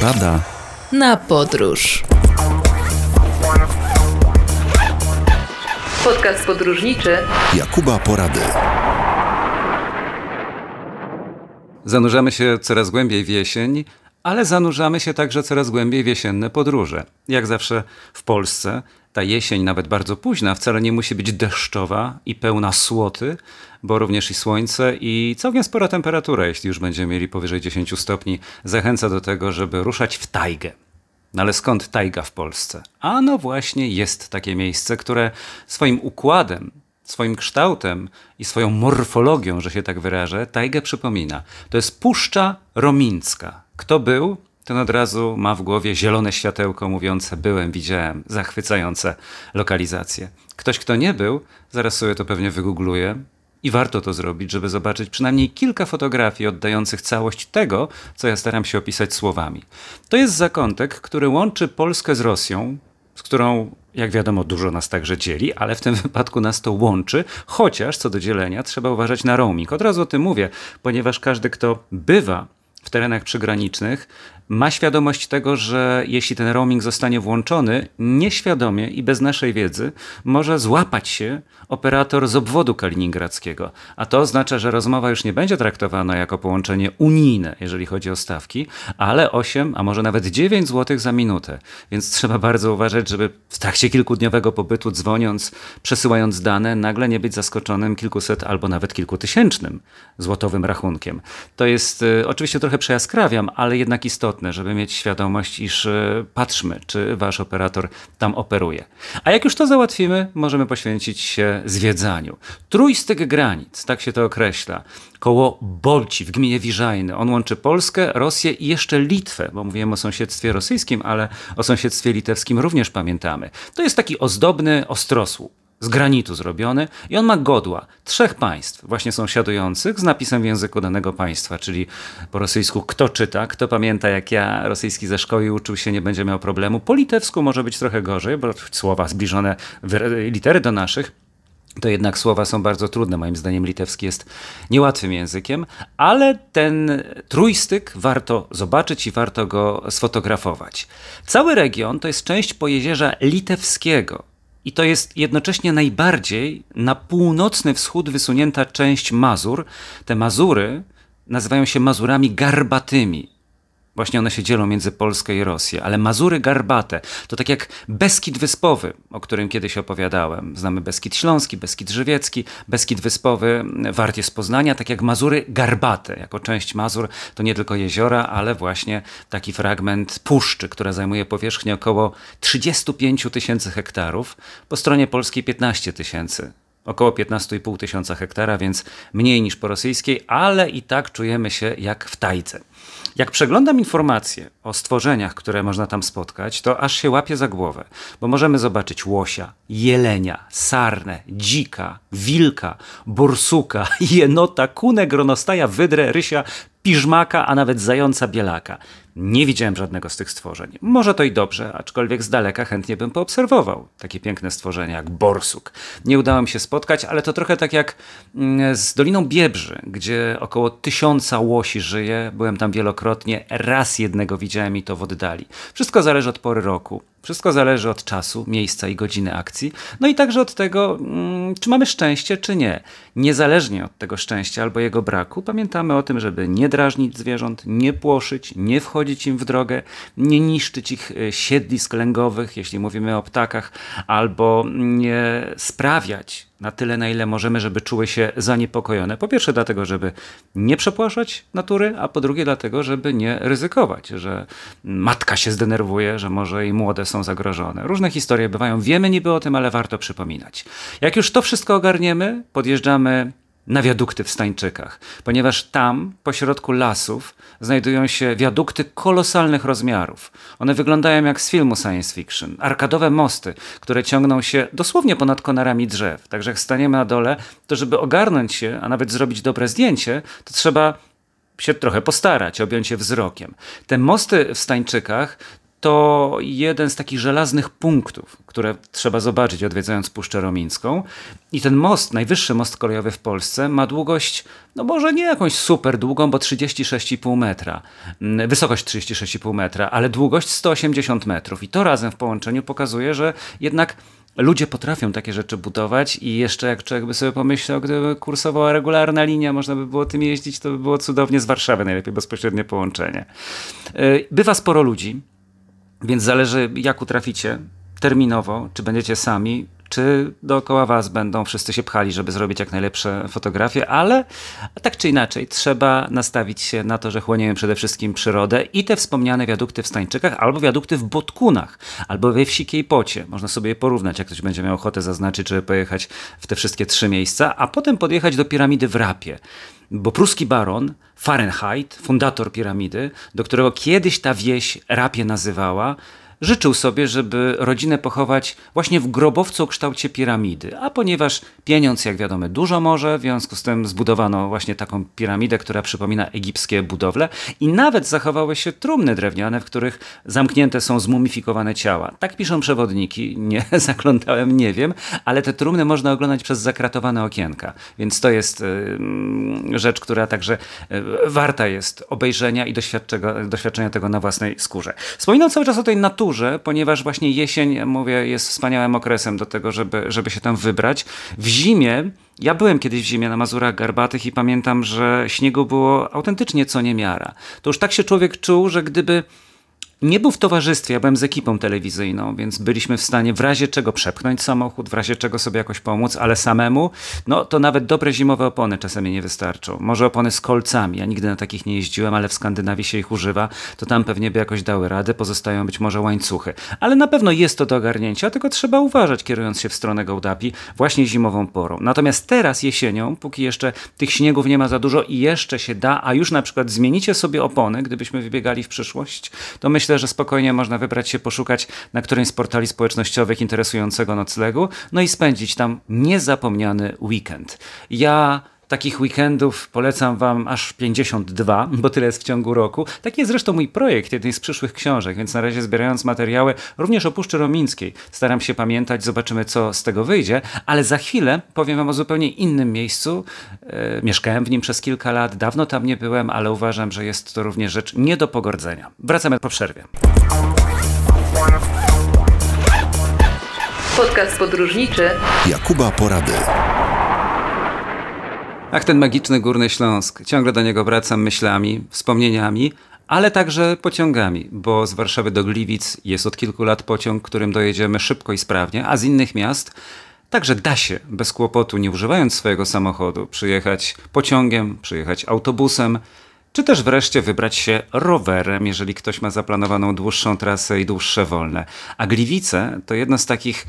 Porada na podróż. Podcast podróżniczy Jakuba Porady. Zanurzamy się coraz głębiej w jesień, ale zanurzamy się także coraz głębiej w jesienne podróże. Jak zawsze w Polsce ta jesień, nawet bardzo późna, wcale nie musi być deszczowa i pełna słoty, bo również i słońce i całkiem spora temperatura, jeśli już będziemy mieli powyżej 10 stopni, zachęca do tego, żeby ruszać w tajgę. No ale skąd tajga w Polsce? A no właśnie jest takie miejsce, które swoim układem, swoim kształtem i swoją morfologią, że się tak wyrażę, tajgę przypomina. To jest Puszcza Romińska. Kto był, ten od razu ma w głowie zielone światełko mówiące byłem, widziałem, zachwycające lokalizacje. Ktoś, kto nie był, zaraz sobie to pewnie wygoogluje, i warto to zrobić, żeby zobaczyć przynajmniej kilka fotografii oddających całość tego, co ja staram się opisać słowami. To jest zakątek, który łączy Polskę z Rosją, z którą, jak wiadomo, dużo nas także dzieli, ale w tym wypadku nas to łączy, chociaż co do dzielenia trzeba uważać na roaming. Od razu o tym mówię, ponieważ każdy, kto bywa w terenach przygranicznych, ma świadomość tego, że jeśli ten roaming zostanie włączony, nieświadomie i bez naszej wiedzy może złapać się operator z obwodu kaliningradzkiego. A to oznacza, że rozmowa już nie będzie traktowana jako połączenie unijne, jeżeli chodzi o stawki, ale 8, a może nawet 9 zł za minutę. Więc trzeba bardzo uważać, żeby w trakcie kilkudniowego pobytu dzwoniąc, przesyłając dane, nagle nie być zaskoczonym kilkuset albo nawet kilkutysięcznym złotowym rachunkiem. To jest y, oczywiście trochę przejaskrawiam, ale jednak istotne istotne, żeby mieć świadomość, iż e, patrzmy, czy wasz operator tam operuje. A jak już to załatwimy, możemy poświęcić się zwiedzaniu. Trójstyk granic, tak się to określa, koło Bolci w gminie Wiżajny. On łączy Polskę, Rosję i jeszcze Litwę, bo mówiłem o sąsiedztwie rosyjskim, ale o sąsiedztwie litewskim również pamiętamy. To jest taki ozdobny ostrosłup z granitu zrobiony i on ma godła trzech państw właśnie sąsiadujących z napisem w języku danego państwa, czyli po rosyjsku kto czyta, kto pamięta jak ja rosyjski ze szkoły uczył się, nie będzie miał problemu. Po litewsku może być trochę gorzej, bo słowa zbliżone, litery do naszych, to jednak słowa są bardzo trudne. Moim zdaniem litewski jest niełatwym językiem, ale ten trójstyk warto zobaczyć i warto go sfotografować. Cały region to jest część pojezierza litewskiego. I to jest jednocześnie najbardziej na północny wschód wysunięta część Mazur. Te Mazury nazywają się Mazurami garbatymi. Właśnie one się dzielą między Polskę i Rosję, ale Mazury Garbate to tak jak Beskid Wyspowy, o którym kiedyś opowiadałem. Znamy Beskid Śląski, Beskid Żywiecki, Beskid Wyspowy wart jest Poznania, tak jak Mazury Garbate. Jako część Mazur to nie tylko jeziora, ale właśnie taki fragment puszczy, która zajmuje powierzchnię około 35 tysięcy hektarów, po stronie polskiej 15 tysięcy około 15,5 tysiąca hektara, więc mniej niż po rosyjskiej, ale i tak czujemy się jak w Tajce. Jak przeglądam informacje o stworzeniach, które można tam spotkać, to aż się łapie za głowę, bo możemy zobaczyć łosia, jelenia, sarnę, dzika, wilka, borsuka, jenota, kunę, gronostaja, wydrę, rysia, piżmaka, a nawet zająca bielaka. Nie widziałem żadnego z tych stworzeń. Może to i dobrze, aczkolwiek z daleka chętnie bym poobserwował takie piękne stworzenia jak borsuk. Nie udało mi się spotkać, ale to trochę tak jak mm, z Doliną Biebrzy, gdzie około tysiąca łosi żyje. Byłem tam wielokrotnie, raz jednego widziałem i to w oddali. Wszystko zależy od pory roku. Wszystko zależy od czasu, miejsca i godziny akcji, no i także od tego, mm, czy mamy szczęście, czy nie. Niezależnie od tego szczęścia albo jego braku, pamiętamy o tym, żeby nie drażnić zwierząt, nie płoszyć, nie wchodzić im w drogę, nie niszczyć ich e, siedlisk lęgowych, jeśli mówimy o ptakach, albo nie sprawiać na tyle, na ile możemy, żeby czuły się zaniepokojone. Po pierwsze, dlatego, żeby nie przepłaszać natury, a po drugie, dlatego, żeby nie ryzykować, że matka się zdenerwuje, że może i młode są zagrożone. Różne historie bywają, wiemy niby o tym, ale warto przypominać. Jak już to wszystko ogarniemy, podjeżdżamy na wiadukty w Stańczykach, ponieważ tam, pośrodku lasów, znajdują się wiadukty kolosalnych rozmiarów. One wyglądają jak z filmu science fiction. Arkadowe mosty, które ciągną się dosłownie ponad konarami drzew. Także jak staniemy na dole, to żeby ogarnąć się, a nawet zrobić dobre zdjęcie, to trzeba się trochę postarać, objąć je wzrokiem. Te mosty w Stańczykach to jeden z takich żelaznych punktów, które trzeba zobaczyć odwiedzając Puszczę Romińską. I ten most, najwyższy most kolejowy w Polsce, ma długość, no może nie jakąś super długą, bo 36,5 metra, mm, wysokość 36,5 metra, ale długość 180 metrów. I to razem w połączeniu pokazuje, że jednak ludzie potrafią takie rzeczy budować i jeszcze jak człowiek by sobie pomyślał, gdyby kursowała regularna linia, można by było tym jeździć, to by było cudownie z Warszawy, najlepiej bezpośrednie połączenie. Y, bywa sporo ludzi, więc zależy jak utraficie terminowo, czy będziecie sami, czy dookoła was będą wszyscy się pchali, żeby zrobić jak najlepsze fotografie, ale tak czy inaczej trzeba nastawić się na to, że chłoniemy przede wszystkim przyrodę i te wspomniane wiadukty w Stańczykach, albo wiadukty w Botkunach, albo we wsi Kiejpocie. Można sobie je porównać, jak ktoś będzie miał ochotę zaznaczyć, żeby pojechać w te wszystkie trzy miejsca, a potem podjechać do piramidy w Rapie bo pruski baron Fahrenheit, fundator piramidy, do którego kiedyś ta wieś Rapie nazywała, życzył sobie, żeby rodzinę pochować właśnie w grobowcu o kształcie piramidy. A ponieważ pieniądz, jak wiadomo, dużo może, w związku z tym zbudowano właśnie taką piramidę, która przypomina egipskie budowle i nawet zachowały się trumny drewniane, w których zamknięte są zmumifikowane ciała. Tak piszą przewodniki, nie zaglądałem, nie wiem, ale te trumny można oglądać przez zakratowane okienka, więc to jest y, rzecz, która także y, warta jest obejrzenia i doświadczenia tego na własnej skórze. Wspominam cały czas o tej naturze, ponieważ właśnie jesień, mówię, jest wspaniałym okresem do tego, żeby, żeby się tam wybrać. W zimie, ja byłem kiedyś w zimie na Mazurach Garbatych i pamiętam, że śniegu było autentycznie co niemiara. To już tak się człowiek czuł, że gdyby nie był w towarzystwie, ja byłem z ekipą telewizyjną, więc byliśmy w stanie w razie czego przepchnąć samochód, w razie czego sobie jakoś pomóc, ale samemu, no to nawet dobre zimowe opony czasami nie wystarczą. Może opony z kolcami, ja nigdy na takich nie jeździłem, ale w Skandynawii się ich używa, to tam pewnie by jakoś dały radę, pozostają być może łańcuchy. Ale na pewno jest to do ogarnięcia, tylko trzeba uważać, kierując się w stronę Gołdapi, właśnie zimową porą. Natomiast teraz jesienią, póki jeszcze tych śniegów nie ma za dużo i jeszcze się da, a już na przykład zmienicie sobie opony, gdybyśmy wybiegali w przyszłość, to myślę, myślę, że spokojnie można wybrać się, poszukać na którymś z portali społecznościowych interesującego noclegu, no i spędzić tam niezapomniany weekend. Ja Takich weekendów polecam Wam aż 52, bo tyle jest w ciągu roku. Taki jest zresztą mój projekt jednej z przyszłych książek, więc na razie zbierając materiały również o Puszczy Romińskiej, staram się pamiętać, zobaczymy co z tego wyjdzie, ale za chwilę powiem Wam o zupełnie innym miejscu. E, mieszkałem w nim przez kilka lat, dawno tam nie byłem, ale uważam, że jest to również rzecz nie do pogardzenia. Wracamy po przerwie. Podcast podróżniczy Jakuba Porady. Ach, ten magiczny Górny Śląsk. Ciągle do niego wracam myślami, wspomnieniami, ale także pociągami, bo z Warszawy do Gliwic jest od kilku lat pociąg, którym dojedziemy szybko i sprawnie, a z innych miast także da się bez kłopotu, nie używając swojego samochodu, przyjechać pociągiem, przyjechać autobusem, czy też wreszcie wybrać się rowerem, jeżeli ktoś ma zaplanowaną dłuższą trasę i dłuższe wolne. A Gliwice to jedno z takich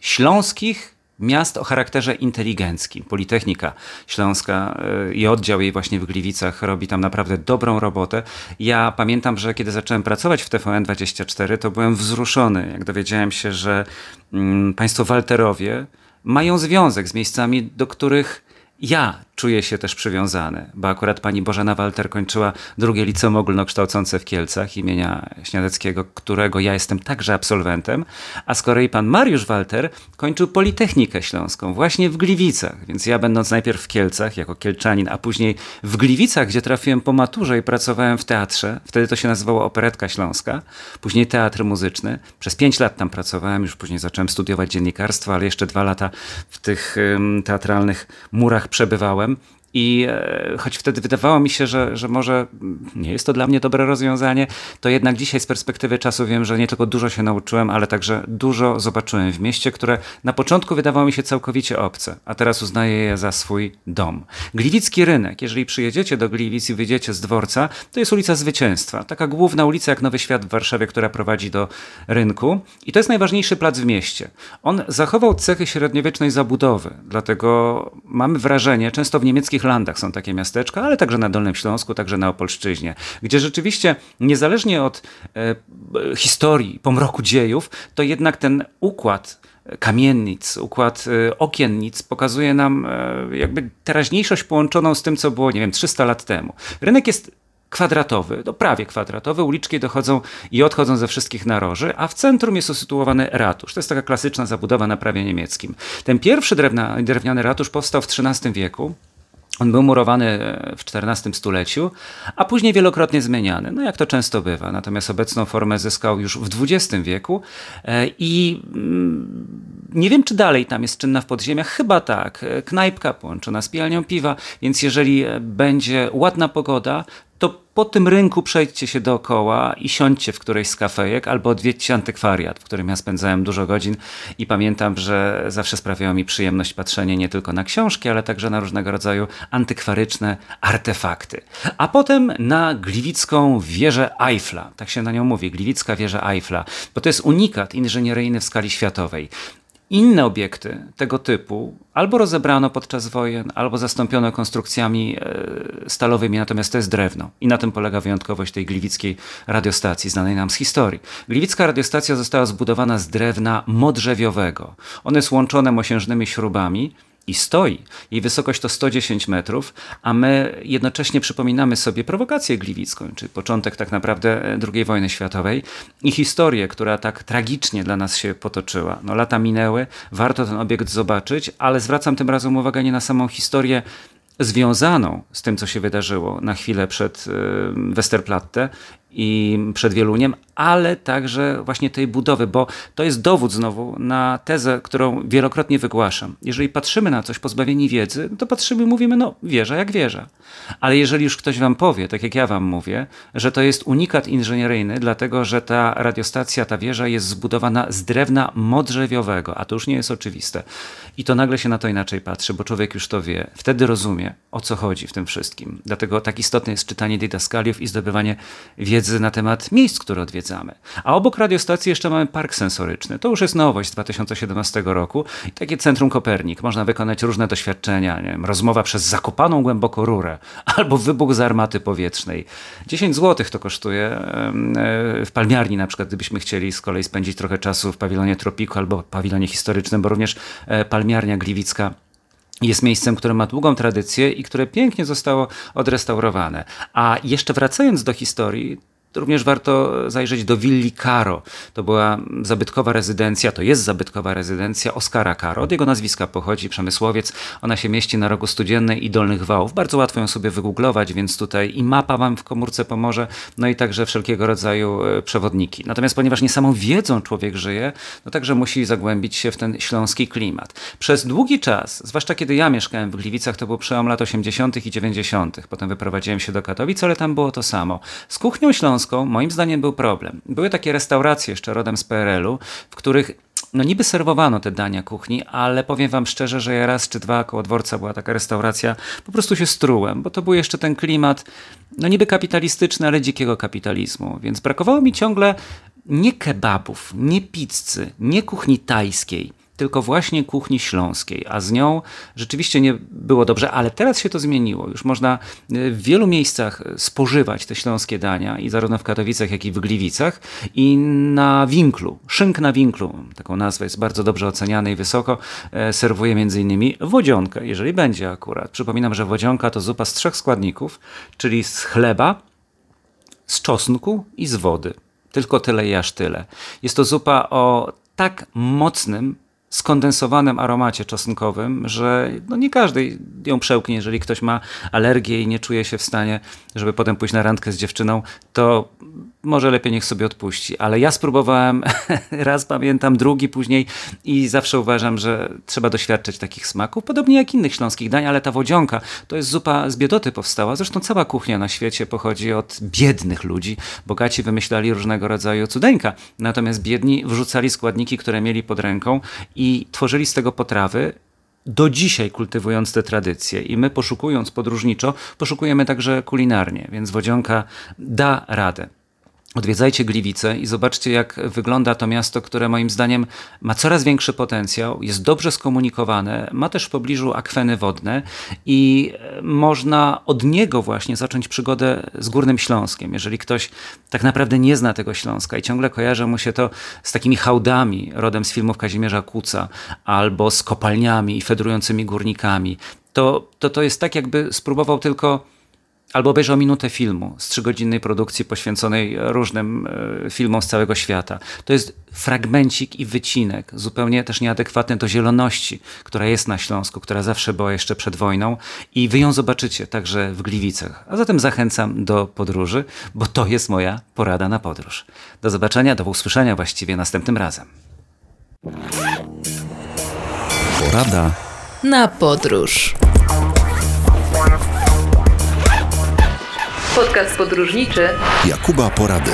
śląskich miast o charakterze inteligenckim. Politechnika Śląska y, i oddział jej właśnie w Gliwicach robi tam naprawdę dobrą robotę. Ja pamiętam, że kiedy zacząłem pracować w TVN24, to byłem wzruszony, jak dowiedziałem się, że mm, państwo Walterowie mają związek z miejscami, do których ja czuję się też przywiązany, bo akurat pani Bożena Walter kończyła drugie liceum ogólnokształcące w Kielcach imienia Śniadeckiego, którego ja jestem także absolwentem, a z kolei pan Mariusz Walter kończył Politechnikę Śląską właśnie w Gliwicach, więc ja będąc najpierw w Kielcach jako kielczanin, a później w Gliwicach, gdzie trafiłem po maturze i pracowałem w teatrze, wtedy to się nazywało Operetka Śląska, później teatr muzyczny, przez pięć lat tam pracowałem, już później zacząłem studiować dziennikarstwo, ale jeszcze dwa lata w tych teatralnych murach przebywałem, haben, i e, choć wtedy wydawało mi się, że, że może nie jest to dla mnie dobre rozwiązanie, to jednak dzisiaj z perspektywy czasu wiem, że nie tylko dużo się nauczyłem, ale także dużo zobaczyłem w mieście, które na początku wydawało mi się całkowicie obce, a teraz uznaję je za swój dom. Gliwicki rynek, jeżeli przyjedziecie do Gliwic i wyjdziecie z dworca, to jest ulica Zwycięstwa. Taka główna ulica jak Nowy Świat w Warszawie, która prowadzi do rynku. I to jest najważniejszy plac w mieście. On zachował cechy średniowiecznej zabudowy, dlatego mamy wrażenie, często w niemieckich polskich landach są takie miasteczka, ale także na Dolnym Śląsku, także na Opolszczyźnie, gdzie rzeczywiście niezależnie od e, historii, pomroku dziejów, to jednak ten układ kamiennic, układ e, okiennic pokazuje nam e, jakby teraźniejszość połączoną z tym, co było, nie wiem, 300 lat temu. Rynek jest kwadratowy, no prawie kwadratowy. Uliczki dochodzą i odchodzą ze wszystkich naroży, a w centrum jest usytuowany ratusz. To jest taka klasyczna zabudowa na prawie niemieckim. Ten pierwszy drewna, drewniany ratusz powstał w XIII wieku. On był murowany e, w XIV stuleciu, a później wielokrotnie zmieniany, no jak to często bywa. Natomiast obecną formę zyskał już w XX wieku e, i mm, nie wiem, czy dalej tam jest czynna w podziemiach. Chyba tak. E, knajpka połączona z pijalnią piwa, więc jeżeli będzie ładna pogoda, to po tym rynku przejdźcie się dookoła i siądźcie w którejś z kafejek albo odwiedźcie antykwariat, w którym ja spędzałem dużo godzin i pamiętam, że zawsze sprawiało mi przyjemność patrzenie nie tylko na książki, ale także na różnego rodzaju antykwaryczne artefakty. A potem na gliwicką wieżę Eiffla, tak się na nią mówi, gliwicka wieża Eiffla, bo to jest unikat inżynieryjny w skali światowej. Inne obiekty tego typu albo rozebrano podczas wojen, albo zastąpiono konstrukcjami e, stalowymi, natomiast to jest drewno. I na tym polega wyjątkowość tej gliwickiej radiostacji, znanej nam z historii. Gliwicka radiostacja została zbudowana z drewna modrzewiowego. One są łączone mosiężnymi śrubami, i stoi. Jej wysokość to 110 metrów, a my jednocześnie przypominamy sobie prowokację gliwicką, czyli początek tak naprawdę e, II wojny światowej i historię, która tak tragicznie dla nas się potoczyła. No, lata minęły, warto ten obiekt zobaczyć, ale zwracam tym razem uwagę nie na samą historię związaną z tym, co się wydarzyło na chwilę przed e, Westerplatte i przed Wieluniem, ale także właśnie tej budowy, bo to jest dowód znowu na tezę, którą wielokrotnie wygłaszam. Jeżeli patrzymy na coś pozbawieni wiedzy, to patrzymy i mówimy, no wieża jak wieża. Ale jeżeli już ktoś wam powie, tak jak ja wam mówię, że to jest unikat inżynieryjny, dlatego że ta radiostacja, ta wieża jest zbudowana z drewna modrzewiowego, a to już nie jest oczywiste. I to nagle się na to inaczej patrzy, bo człowiek już to wie. Wtedy rozumie, o co chodzi w tym wszystkim. Dlatego tak istotne jest czytanie didaskaliów i zdobywanie wiedzy na temat miejsc, które A obok radiostacji jeszcze mamy park sensoryczny. To już jest nowość z 2017 roku. I takie Centrum Kopernik. Można wykonać różne doświadczenia. Nie wiem, rozmowa przez zakopaną głęboko rurę albo wybuch z armaty powietrznej. 10 zł to kosztuje e, w palmiarni na przykład, gdybyśmy chcieli z kolei spędzić trochę czasu w pawilonie Tropiku albo pawilonie historycznym, bo również e, palmiarnia gliwicka jest miejscem, które ma długą tradycję i które pięknie zostało odrestaurowane. A jeszcze wracając do historii, Również warto zajrzeć do willi Caro. To była zabytkowa rezydencja, to jest zabytkowa rezydencja Oskara Caro. Od jego nazwiska pochodzi przemysłowiec. Ona się mieści na rogu Studziennej i Dolnych Wałów. Bardzo łatwo ją sobie wygooglować, więc tutaj i mapa wam w komórce pomoże, no i także wszelkiego rodzaju e, przewodniki. Natomiast ponieważ nie samą wiedzą człowiek żyje, no także musi zagłębić się w ten śląski klimat. Przez długi czas, zwłaszcza kiedy ja mieszkałem w Gliwicach, to był przełom lat 80. i 90. Potem wyprowadziłem się do Katowic, ale tam było to samo. Z kuchnią śląską moim zdaniem był problem. Były takie restauracje jeszcze rodem z PRL-u, w których no niby serwowano te dania kuchni, ale powiem wam szczerze, że ja raz czy dwa koło dworca była taka restauracja, po prostu się strułem, bo to był jeszcze ten klimat, no niby kapitalistyczny, ale dzikiego kapitalizmu, więc brakowało mi ciągle nie kebabów, nie pizzy, nie kuchni tajskiej, tylko właśnie kuchni śląskiej, a z nią rzeczywiście nie było dobrze, ale teraz się to zmieniło. Już można e, w wielu miejscach spożywać te śląskie dania i zarówno w Katowicach, jak i w Gliwicach i na winklu, szynk na winklu, taką nazwę jest bardzo dobrze oceniany i wysoko, e, serwuje między innymi wodzionkę, jeżeli będzie akurat. Przypominam, że wodzionka to zupa z trzech składników, czyli z chleba, z czosnku i z wody. Tylko tyle i aż tyle. Jest to zupa o tak mocnym skondensowanym aromacie czosnkowym, że no nie każdy ją przełknie. Jeżeli ktoś ma alergię i nie czuje się w stanie, żeby potem pójść na randkę z dziewczyną, to może lepiej niech sobie odpuści. Ale ja spróbowałem raz, pamiętam, drugi później i zawsze uważam, że trzeba doświadczyć takich smaków, podobnie jak innych śląskich dań, ale ta wodzionka to jest zupa z biedoty powstała. Zresztą cała kuchnia na świecie pochodzi od biednych ludzi. Bogaci wymyślali różnego rodzaju cudeńka, natomiast biedni wrzucali składniki, które mieli pod ręką i tworzyli z tego potrawy, do dzisiaj kultywując te tradycje. I my poszukując podróżniczo, poszukujemy także kulinarnie, więc wodzionka da radę. Odwiedzajcie Gliwice i zobaczcie, jak wygląda to miasto, które moim zdaniem ma coraz większy potencjał, jest dobrze skomunikowane, ma też w pobliżu akweny wodne i e, można od niego właśnie zacząć przygodę z Górnym Śląskiem. Jeżeli ktoś tak naprawdę nie zna tego Śląska i ciągle kojarzy mu się to z takimi hałdami rodem z filmów Kazimierza Kuca albo z kopalniami i fedrującymi górnikami, to to, to jest tak, jakby spróbował tylko albo obejrzał minutę filmu z trzygodzinnej produkcji poświęconej różnym e, filmom z całego świata. To jest fragmencik i wycinek, zupełnie też nieadekwatny do zieloności, która jest na Śląsku, która zawsze była jeszcze przed wojną i wy ją zobaczycie także w Gliwicach. A zatem zachęcam do podróży, bo to jest moja porada na podróż. Do zobaczenia, do usłyszenia właściwie następnym razem. Porada Na podróż. Podcast podróżniczy Jakuba Porady.